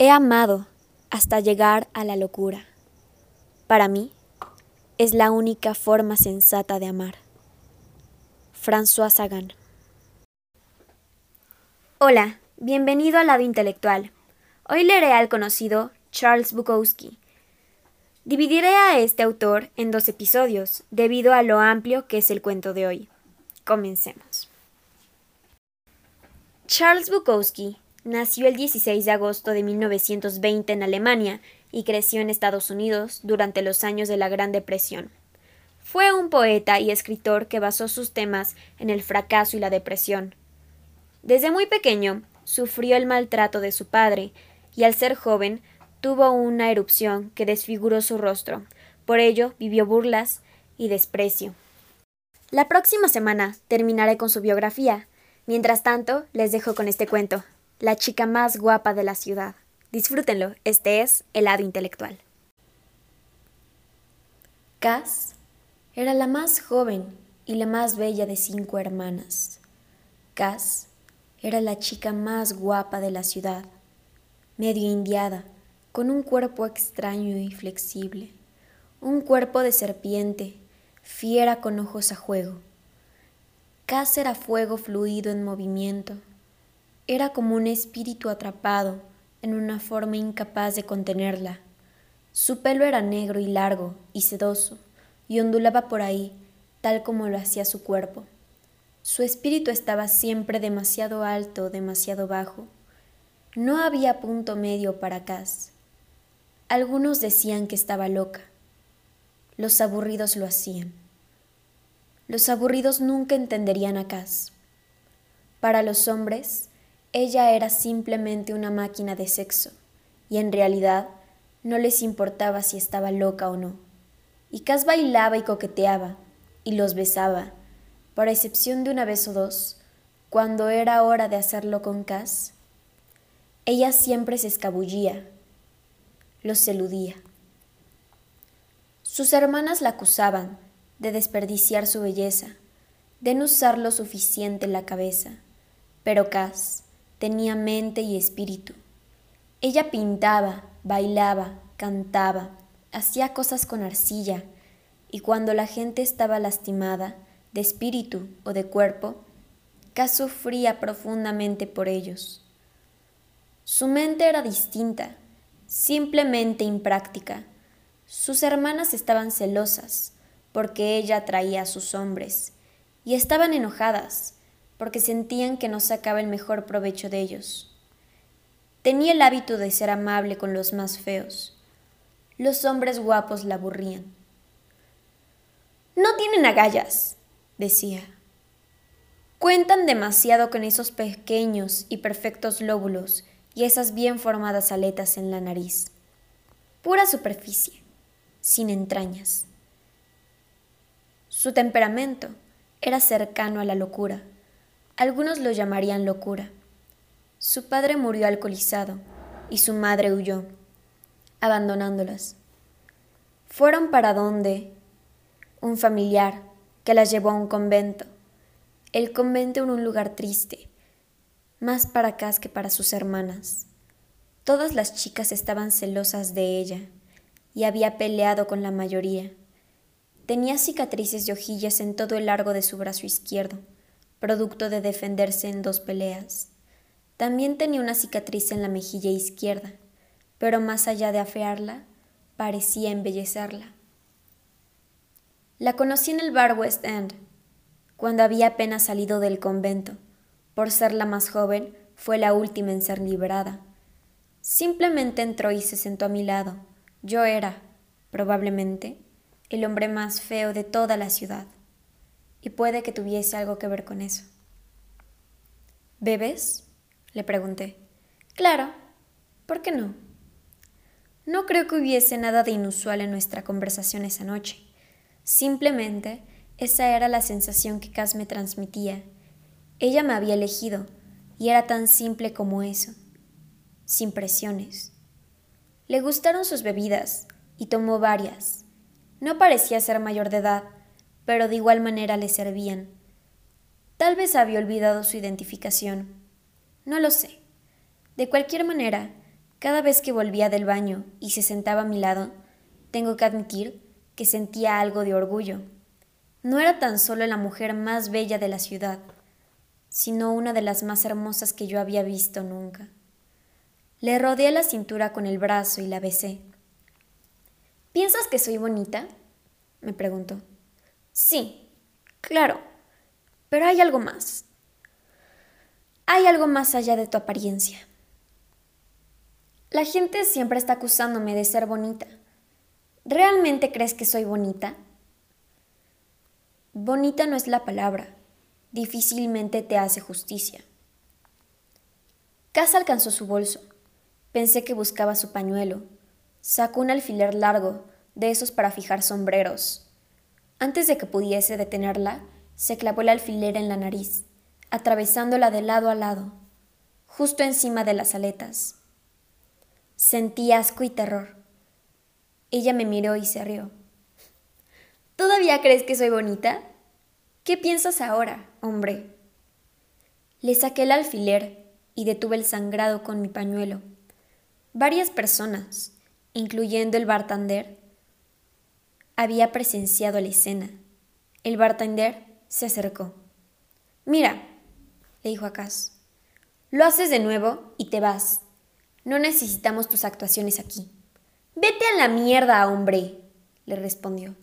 He amado hasta llegar a la locura. Para mí, es la única forma sensata de amar. François Sagan. Hola, bienvenido al lado intelectual. Hoy leeré al conocido Charles Bukowski. Dividiré a este autor en dos episodios, debido a lo amplio que es el cuento de hoy. Comencemos. Charles Bukowski nació el 16 de agosto de 1920 en Alemania y creció en Estados Unidos durante los años de la Gran Depresión. Fue un poeta y escritor que basó sus temas en el fracaso y la depresión. Desde muy pequeño sufrió el maltrato de su padre y al ser joven tuvo una erupción que desfiguró su rostro. Por ello vivió burlas y desprecio. La próxima semana terminaré con su biografía, Mientras tanto, les dejo con este cuento, La chica más guapa de la ciudad. Disfrútenlo, este es el lado intelectual. Cass era la más joven y la más bella de cinco hermanas. Cass era la chica más guapa de la ciudad, medio indiada, con un cuerpo extraño y flexible, un cuerpo de serpiente, fiera con ojos a juego Cass era fuego fluido en movimiento. Era como un espíritu atrapado en una forma incapaz de contenerla. Su pelo era negro y largo y sedoso, y ondulaba por ahí, tal como lo hacía su cuerpo. Su espíritu estaba siempre demasiado alto, demasiado bajo. No había punto medio para Cass. Algunos decían que estaba loca. Los aburridos lo hacían. Los aburridos nunca entenderían a Cass. Para los hombres, ella era simplemente una máquina de sexo, y en realidad no les importaba si estaba loca o no. Y Cass bailaba y coqueteaba, y los besaba, por excepción de una vez o dos, cuando era hora de hacerlo con Cass. Ella siempre se escabullía, los eludía. Sus hermanas la acusaban, de desperdiciar su belleza, de no usar lo suficiente la cabeza. Pero Cass tenía mente y espíritu. Ella pintaba, bailaba, cantaba, hacía cosas con arcilla, y cuando la gente estaba lastimada, de espíritu o de cuerpo, Cass sufría profundamente por ellos. Su mente era distinta, simplemente impráctica. Sus hermanas estaban celosas, porque ella atraía a sus hombres, y estaban enojadas, porque sentían que no sacaba el mejor provecho de ellos. Tenía el hábito de ser amable con los más feos. Los hombres guapos la aburrían. No tienen agallas, decía. Cuentan demasiado con esos pequeños y perfectos lóbulos y esas bien formadas aletas en la nariz. Pura superficie, sin entrañas. Su temperamento era cercano a la locura. Algunos lo llamarían locura. Su padre murió alcoholizado y su madre huyó, abandonándolas. Fueron para donde un familiar que las llevó a un convento. El convento era un lugar triste, más para Cas que para sus hermanas. Todas las chicas estaban celosas de ella y había peleado con la mayoría. Tenía cicatrices de hojillas en todo el largo de su brazo izquierdo, producto de defenderse en dos peleas. También tenía una cicatriz en la mejilla izquierda, pero más allá de afearla, parecía embellecerla. La conocí en el bar West End, cuando había apenas salido del convento. Por ser la más joven, fue la última en ser liberada. Simplemente entró y se sentó a mi lado. Yo era, probablemente, el hombre más feo de toda la ciudad, puede que tuviese algo que ver con eso. ¿Bebes? le pregunté. Claro, ¿por qué no? No creo que hubiese nada de inusual en nuestra conversación esa noche. Simplemente esa era la sensación que Cass me transmitía. Ella me había elegido, y era tan simple como eso, sin presiones. Le gustaron sus bebidas, y tomó varias, no parecía ser mayor de edad, pero de igual manera le servían. Tal vez había olvidado su identificación. No lo sé. De cualquier manera, Cada vez que volvía del baño y se sentaba a mi lado, tengo que admitir que sentía algo de orgullo. No era tan solo la mujer más bella de la ciudad, sino una de las más hermosas que yo había visto nunca. Le rodeé la cintura con el brazo y la besé. ¿Piensas que soy bonita? me preguntó. Sí, claro, pero hay algo más. Hay algo más allá de tu apariencia. La gente siempre está acusándome de ser bonita. ¿Realmente crees que soy bonita? Bonita no es la palabra. Difícilmente te hace justicia. Casa alcanzó su bolso. Pensé que buscaba su pañuelo. Sacó un alfiler largo, de esos para fijar sombreros. Antes de que pudiese detenerla, se clavó el alfiler en la nariz, atravesándola de lado a lado, justo encima de las aletas. Sentí asco y terror. Ella me miró y se rió. ¿Todavía crees que soy bonita? ¿Qué piensas ahora, hombre? Le saqué el alfiler y detuve el sangrado con mi pañuelo. Varias personas, incluyendo el bartender, había presenciado la escena. El bartender se acercó. Mira, le dijo a Cass, lo haces de nuevo y te vas. No necesitamos tus actuaciones aquí. Vete a la mierda, hombre, le respondió.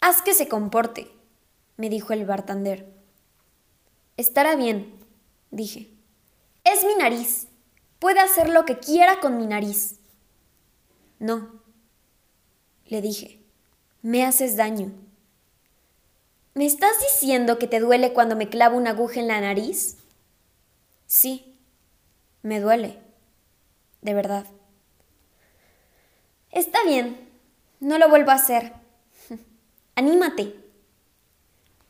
Haz que se comporte, me dijo el bartender. Estará bien, dije. Es mi nariz. Puede hacer lo que quiera con mi nariz. No, le dije. Me haces daño. ¿Me estás diciendo que te duele cuando me clavo una aguja en la nariz? Sí, me duele. De verdad. Está bien, no lo vuelvo a hacer. Anímate.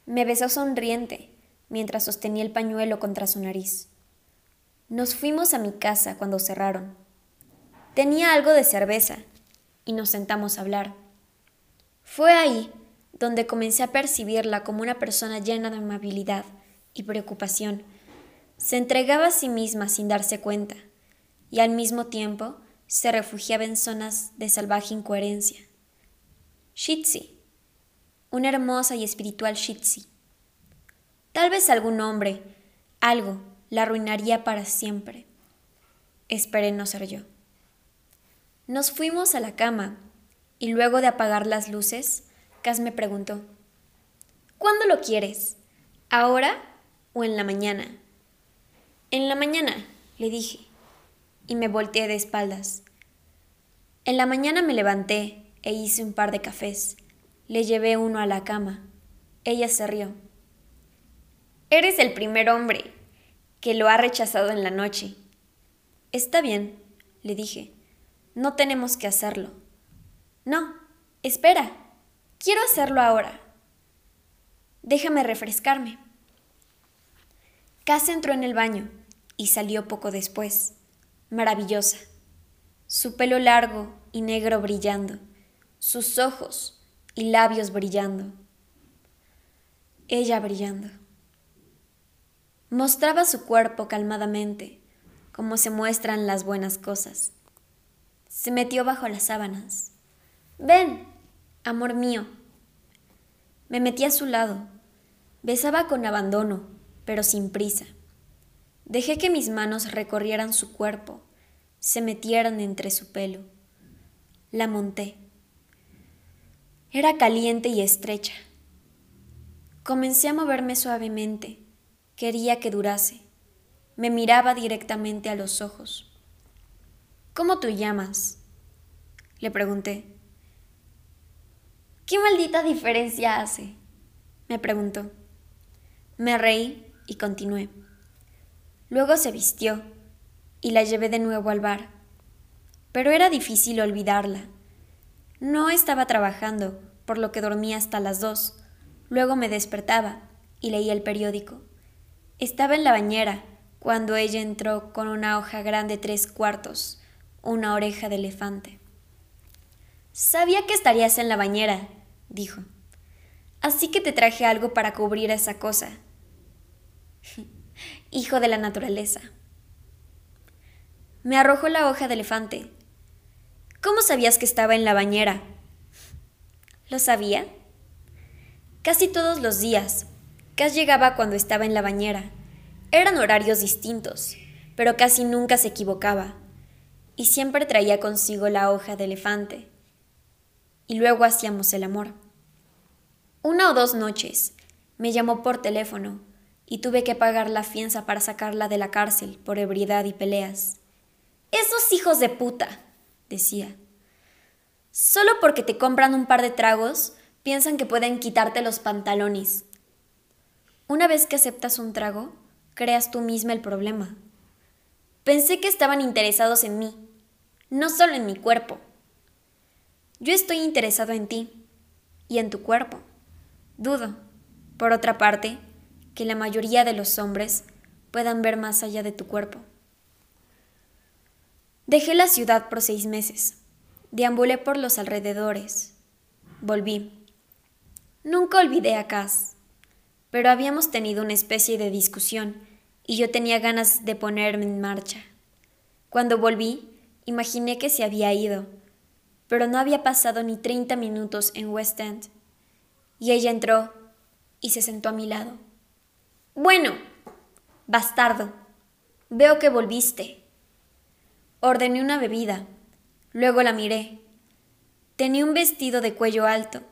Me besó sonriente mientras sostenía el pañuelo contra su nariz. Nos fuimos a mi casa cuando cerraron. Tenía algo de cerveza y nos sentamos a hablar. Fue ahí donde comencé a percibirla como una persona llena de amabilidad y preocupación. Se entregaba a sí misma sin darse cuenta y al mismo tiempo se refugiaba en zonas de salvaje incoherencia. Shitsi, una hermosa y espiritual Shitsi. Tal vez algún hombre, algo, la arruinaría para siempre. Esperé no ser yo. Nos fuimos a la cama y luego de apagar las luces, Cas me preguntó, ¿Cuándo lo quieres? ¿Ahora o en la mañana? En la mañana, le dije y me volteé de espaldas. En la mañana me levanté e hice un par de cafés. Le llevé uno a la cama. Ella se rió. Eres el primer hombre que lo ha rechazado en la noche. Está bien, le dije. No tenemos que hacerlo. No, espera. Quiero hacerlo ahora. Déjame refrescarme. Cass entró en el baño y salió poco después maravillosa, su pelo largo y negro brillando, sus ojos y labios brillando, ella brillando. Mostraba su cuerpo calmadamente, como se muestran las buenas cosas. Se metió bajo las sábanas. Ven, amor mío. Me metí a su lado. Besaba con abandono, pero sin prisa. Dejé que mis manos recorrieran su cuerpo, se metieran entre su pelo. La monté. Era caliente y estrecha. Comencé a moverme suavemente. Quería que durase. Me miraba directamente a los ojos. ¿Cómo tú llamas? Le pregunté. ¿Qué maldita diferencia hace? Me preguntó. Me reí y continué. Luego se vistió y la llevé de nuevo al bar. Pero era difícil olvidarla. No estaba trabajando, por lo que dormía hasta las dos. Luego me despertaba y leía el periódico. Estaba en la bañera cuando ella entró con una hoja grande tres cuartos, una oreja de elefante. Sabía que estarías en la bañera, dijo. Así que te traje algo para cubrir esa cosa. hijo de la naturaleza. Me arrojó la hoja de elefante. ¿Cómo sabías que estaba en la bañera? ¿Lo sabía? Casi todos los días. Cass llegaba cuando estaba en la bañera. Eran horarios distintos, pero casi nunca se equivocaba. Y siempre traía consigo la hoja de elefante. Y luego hacíamos el amor. Una o dos noches me llamó por teléfono y tuve que pagar la fianza para sacarla de la cárcel por ebriedad y peleas. Esos hijos de puta, decía. Solo porque te compran un par de tragos, piensan que pueden quitarte los pantalones. Una vez que aceptas un trago, creas tú misma el problema. Pensé que estaban interesados en mí, no solo en mi cuerpo. Yo estoy interesado en ti y en tu cuerpo. Dudo, por otra parte, que la mayoría de los hombres puedan ver más allá de tu cuerpo. Dejé la ciudad por seis meses. Deambulé por los alrededores. Volví. Nunca olvidé a Cass, pero habíamos tenido una especie de discusión y yo tenía ganas de ponerme en marcha. Cuando volví, imaginé que se había ido, pero no había pasado ni treinta minutos en West End. Y ella entró y se sentó a mi lado. Bueno, bastardo, veo que volviste. Ordené una bebida. Luego la miré. Tenía un vestido de cuello alto.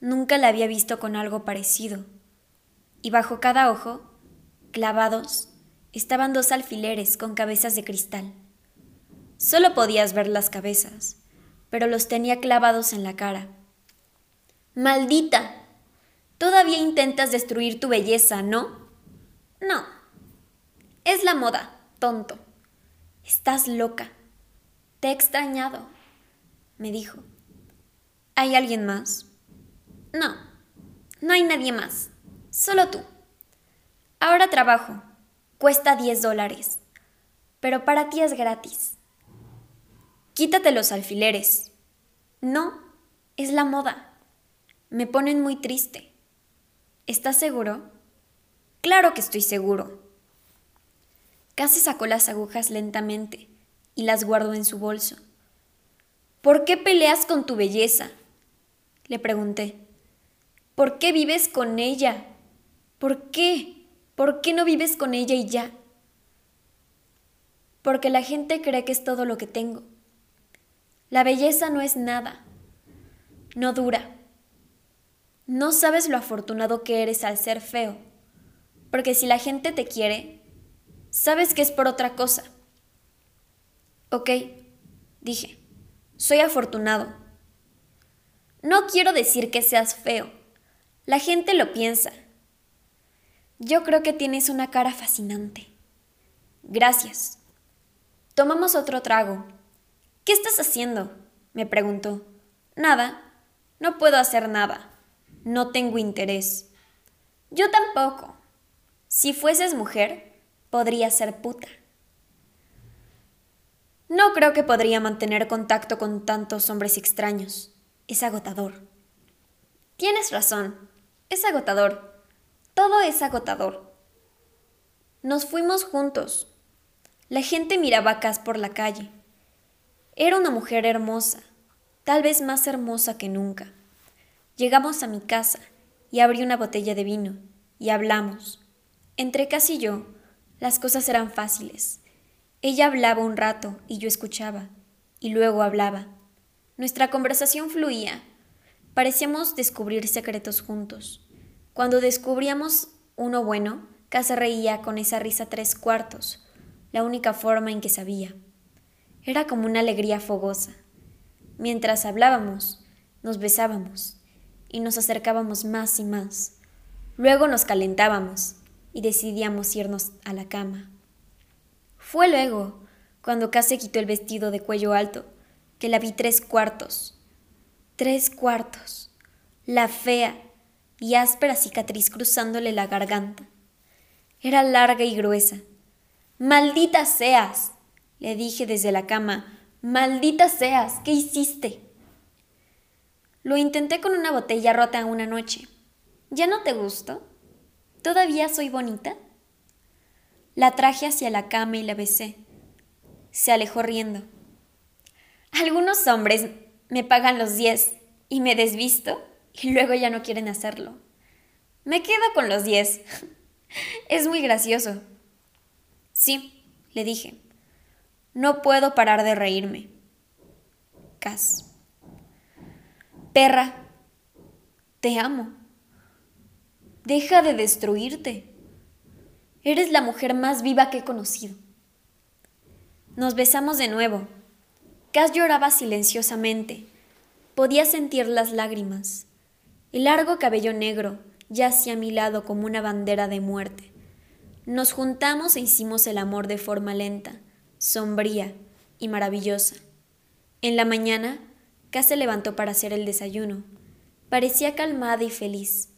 Nunca la había visto con algo parecido. Y bajo cada ojo, clavados, estaban dos alfileres con cabezas de cristal. Solo podías ver las cabezas, pero los tenía clavados en la cara. Maldita. Todavía intentas destruir tu belleza, ¿no? No. Es la moda, tonto. Estás loca. Te he extrañado, me dijo. ¿Hay alguien más? No, no hay nadie más. Solo tú. Ahora trabajo. Cuesta 10 dólares. Pero para ti es gratis. Quítate los alfileres. No, es la moda. Me ponen muy triste. ¿Estás seguro? Claro que estoy seguro. Casi sacó las agujas lentamente y las guardó en su bolso. ¿Por qué peleas con tu belleza? Le pregunté. ¿Por qué vives con ella? ¿Por qué? ¿Por qué no vives con ella y ya? Porque la gente cree que es todo lo que tengo. La belleza no es nada. No dura. No sabes lo afortunado que eres al ser feo. Porque si la gente te quiere, Sabes que es por otra cosa. Ok, dije, soy afortunado. No quiero decir que seas feo. La gente lo piensa. Yo creo que tienes una cara fascinante. Gracias. Tomamos otro trago. ¿Qué estás haciendo? me preguntó. Nada. No puedo hacer nada. No tengo interés. Yo tampoco. Si fueses mujer, podría ser puta. No creo que podría mantener contacto con tantos hombres extraños. Es agotador. Tienes razón. Es agotador. Todo es agotador. Nos fuimos juntos. La gente miraba a Cass por la calle. Era una mujer hermosa, tal vez más hermosa que nunca. Llegamos a mi casa y abrí una botella de vino y hablamos. Entre Cass y yo las cosas eran fáciles. Ella hablaba un rato y yo escuchaba, y luego hablaba. Nuestra conversación fluía. Parecíamos descubrir secretos juntos. Cuando descubríamos uno bueno, Casa reía con esa risa tres cuartos, la única forma en que sabía. Era como una alegría fogosa. Mientras hablábamos, nos besábamos y nos acercábamos más y más. Luego nos calentábamos y decidíamos irnos a la cama. Fue luego, cuando casi quitó el vestido de cuello alto, que la vi tres cuartos. Tres cuartos. La fea y áspera cicatriz cruzándole la garganta. Era larga y gruesa. Maldita seas, le dije desde la cama. Maldita seas, ¿qué hiciste? Lo intenté con una botella rota una noche. ¿Ya no te gustó? ¿Todavía soy bonita? La traje hacia la cama y la besé. se alejó riendo. Algunos hombres me pagan los diez y me desvisto y luego ya no quieren hacerlo. Me quedo con los diez. es muy gracioso. Sí, le dije. No puedo parar de reírme. Cas. Perra, te amo. Deja de destruirte. Eres la mujer más viva que he conocido. Nos besamos de nuevo. Cass lloraba silenciosamente. Podía sentir las lágrimas. El largo cabello negro yacía a mi lado como una bandera de muerte. Nos juntamos e hicimos el amor de forma lenta, sombría y maravillosa. En la mañana, Cass se levantó para hacer el desayuno. Parecía calmada y feliz,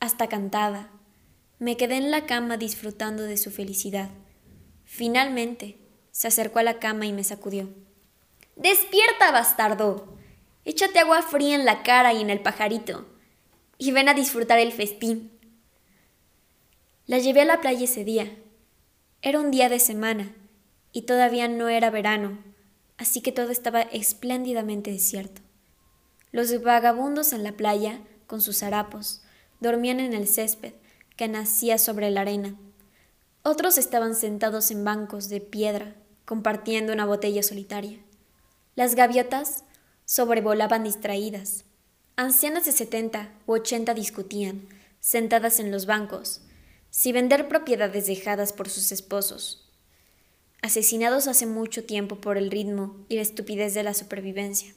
hasta cantada. Me quedé en la cama disfrutando de su felicidad. Finalmente, se acercó a la cama y me sacudió. Despierta, bastardo. Échate agua fría en la cara y en el pajarito. Y ven a disfrutar el festín. La llevé a la playa ese día. Era un día de semana y todavía no era verano, así que todo estaba espléndidamente desierto. Los vagabundos en la playa, con sus harapos, dormían en el césped que nacía sobre la arena. Otros estaban sentados en bancos de piedra, compartiendo una botella solitaria. Las gaviotas sobrevolaban distraídas. Ancianas de setenta u ochenta discutían, sentadas en los bancos, si vender propiedades dejadas por sus esposos, asesinados hace mucho tiempo por el ritmo y la estupidez de la supervivencia.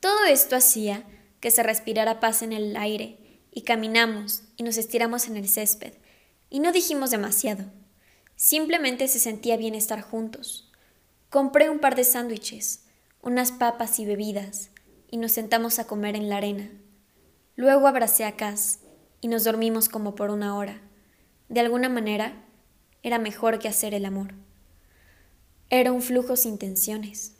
Todo esto hacía que se respirara paz en el aire, y caminamos y nos estiramos en el césped, y no dijimos demasiado. Simplemente se sentía bien estar juntos. Compré un par de sándwiches, unas papas y bebidas, y nos sentamos a comer en la arena. Luego abracé a Cass y nos dormimos como por una hora. De alguna manera, era mejor que hacer el amor. Era un flujo sin tensiones.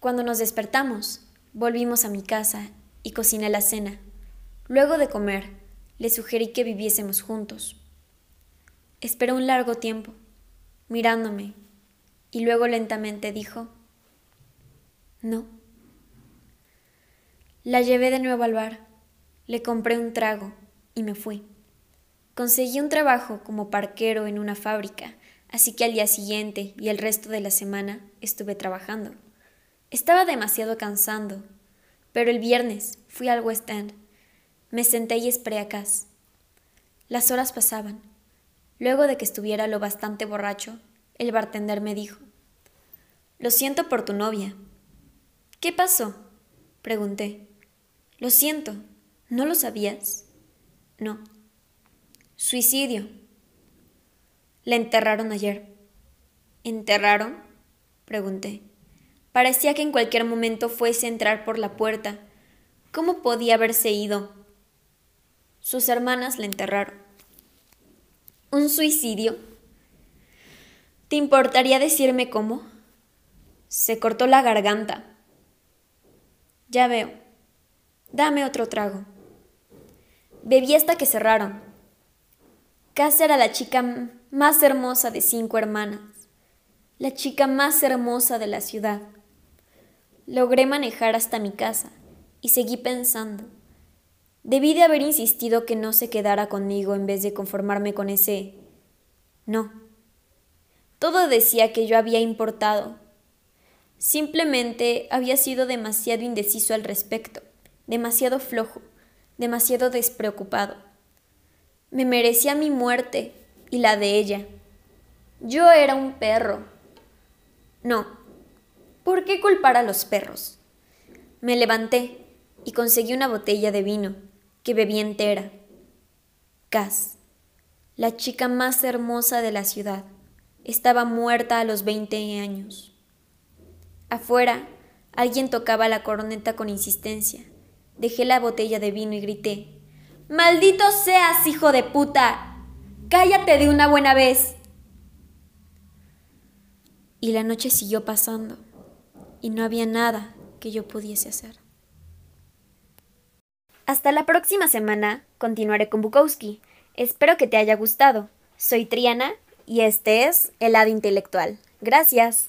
Cuando nos despertamos, volvimos a mi casa y cociné la cena. Luego de comer, le sugerí que viviésemos juntos. Esperó un largo tiempo, mirándome y luego lentamente dijo, no. La llevé de nuevo al bar, le compré un trago y me fui. Conseguí un trabajo como parquero en una fábrica, así que al día siguiente y el resto de la semana estuve trabajando. Estaba demasiado cansando, pero el viernes fui al West End. Me senté y esperé a. Las horas pasaban. Luego de que estuviera lo bastante borracho, el bartender me dijo, Lo siento por tu novia. ¿Qué pasó? pregunté. Lo siento. ¿No lo sabías? No. Suicidio. La enterraron ayer. ¿Enterraron? pregunté. Parecía que en cualquier momento fuese a entrar por la puerta. ¿Cómo podía haberse ido? Sus hermanas la enterraron. ¿Un suicidio? ¿Te importaría decirme cómo? Se cortó la garganta. Ya veo. Dame otro trago. Bebí hasta que cerraron. Casa era la chica más hermosa de cinco hermanas, la chica más hermosa de la ciudad. Logré manejar hasta mi casa y seguí pensando. Debí de haber insistido que no se quedara conmigo en vez de conformarme con ese no. Todo decía que yo había importado. Simplemente había sido demasiado indeciso al respecto, demasiado flojo, demasiado despreocupado. Me merecía mi muerte y la de ella. Yo era un perro. No. ¿Por qué culpar a los perros? Me levanté y conseguí una botella de vino, que bebí entera. Cass, la chica más hermosa de la ciudad. Estaba muerta a los veinte años. Afuera, alguien tocaba la corneta con insistencia. Dejé la botella de vino y grité, ¡Maldito seas, hijo de puta! ¡Cállate de una buena vez! Y la noche siguió pasando, y no había nada que yo pudiese hacer. Hasta la próxima semana continuaré con Bukowski. Espero que te haya gustado. Soy Triana y este es El lado intelectual. Gracias.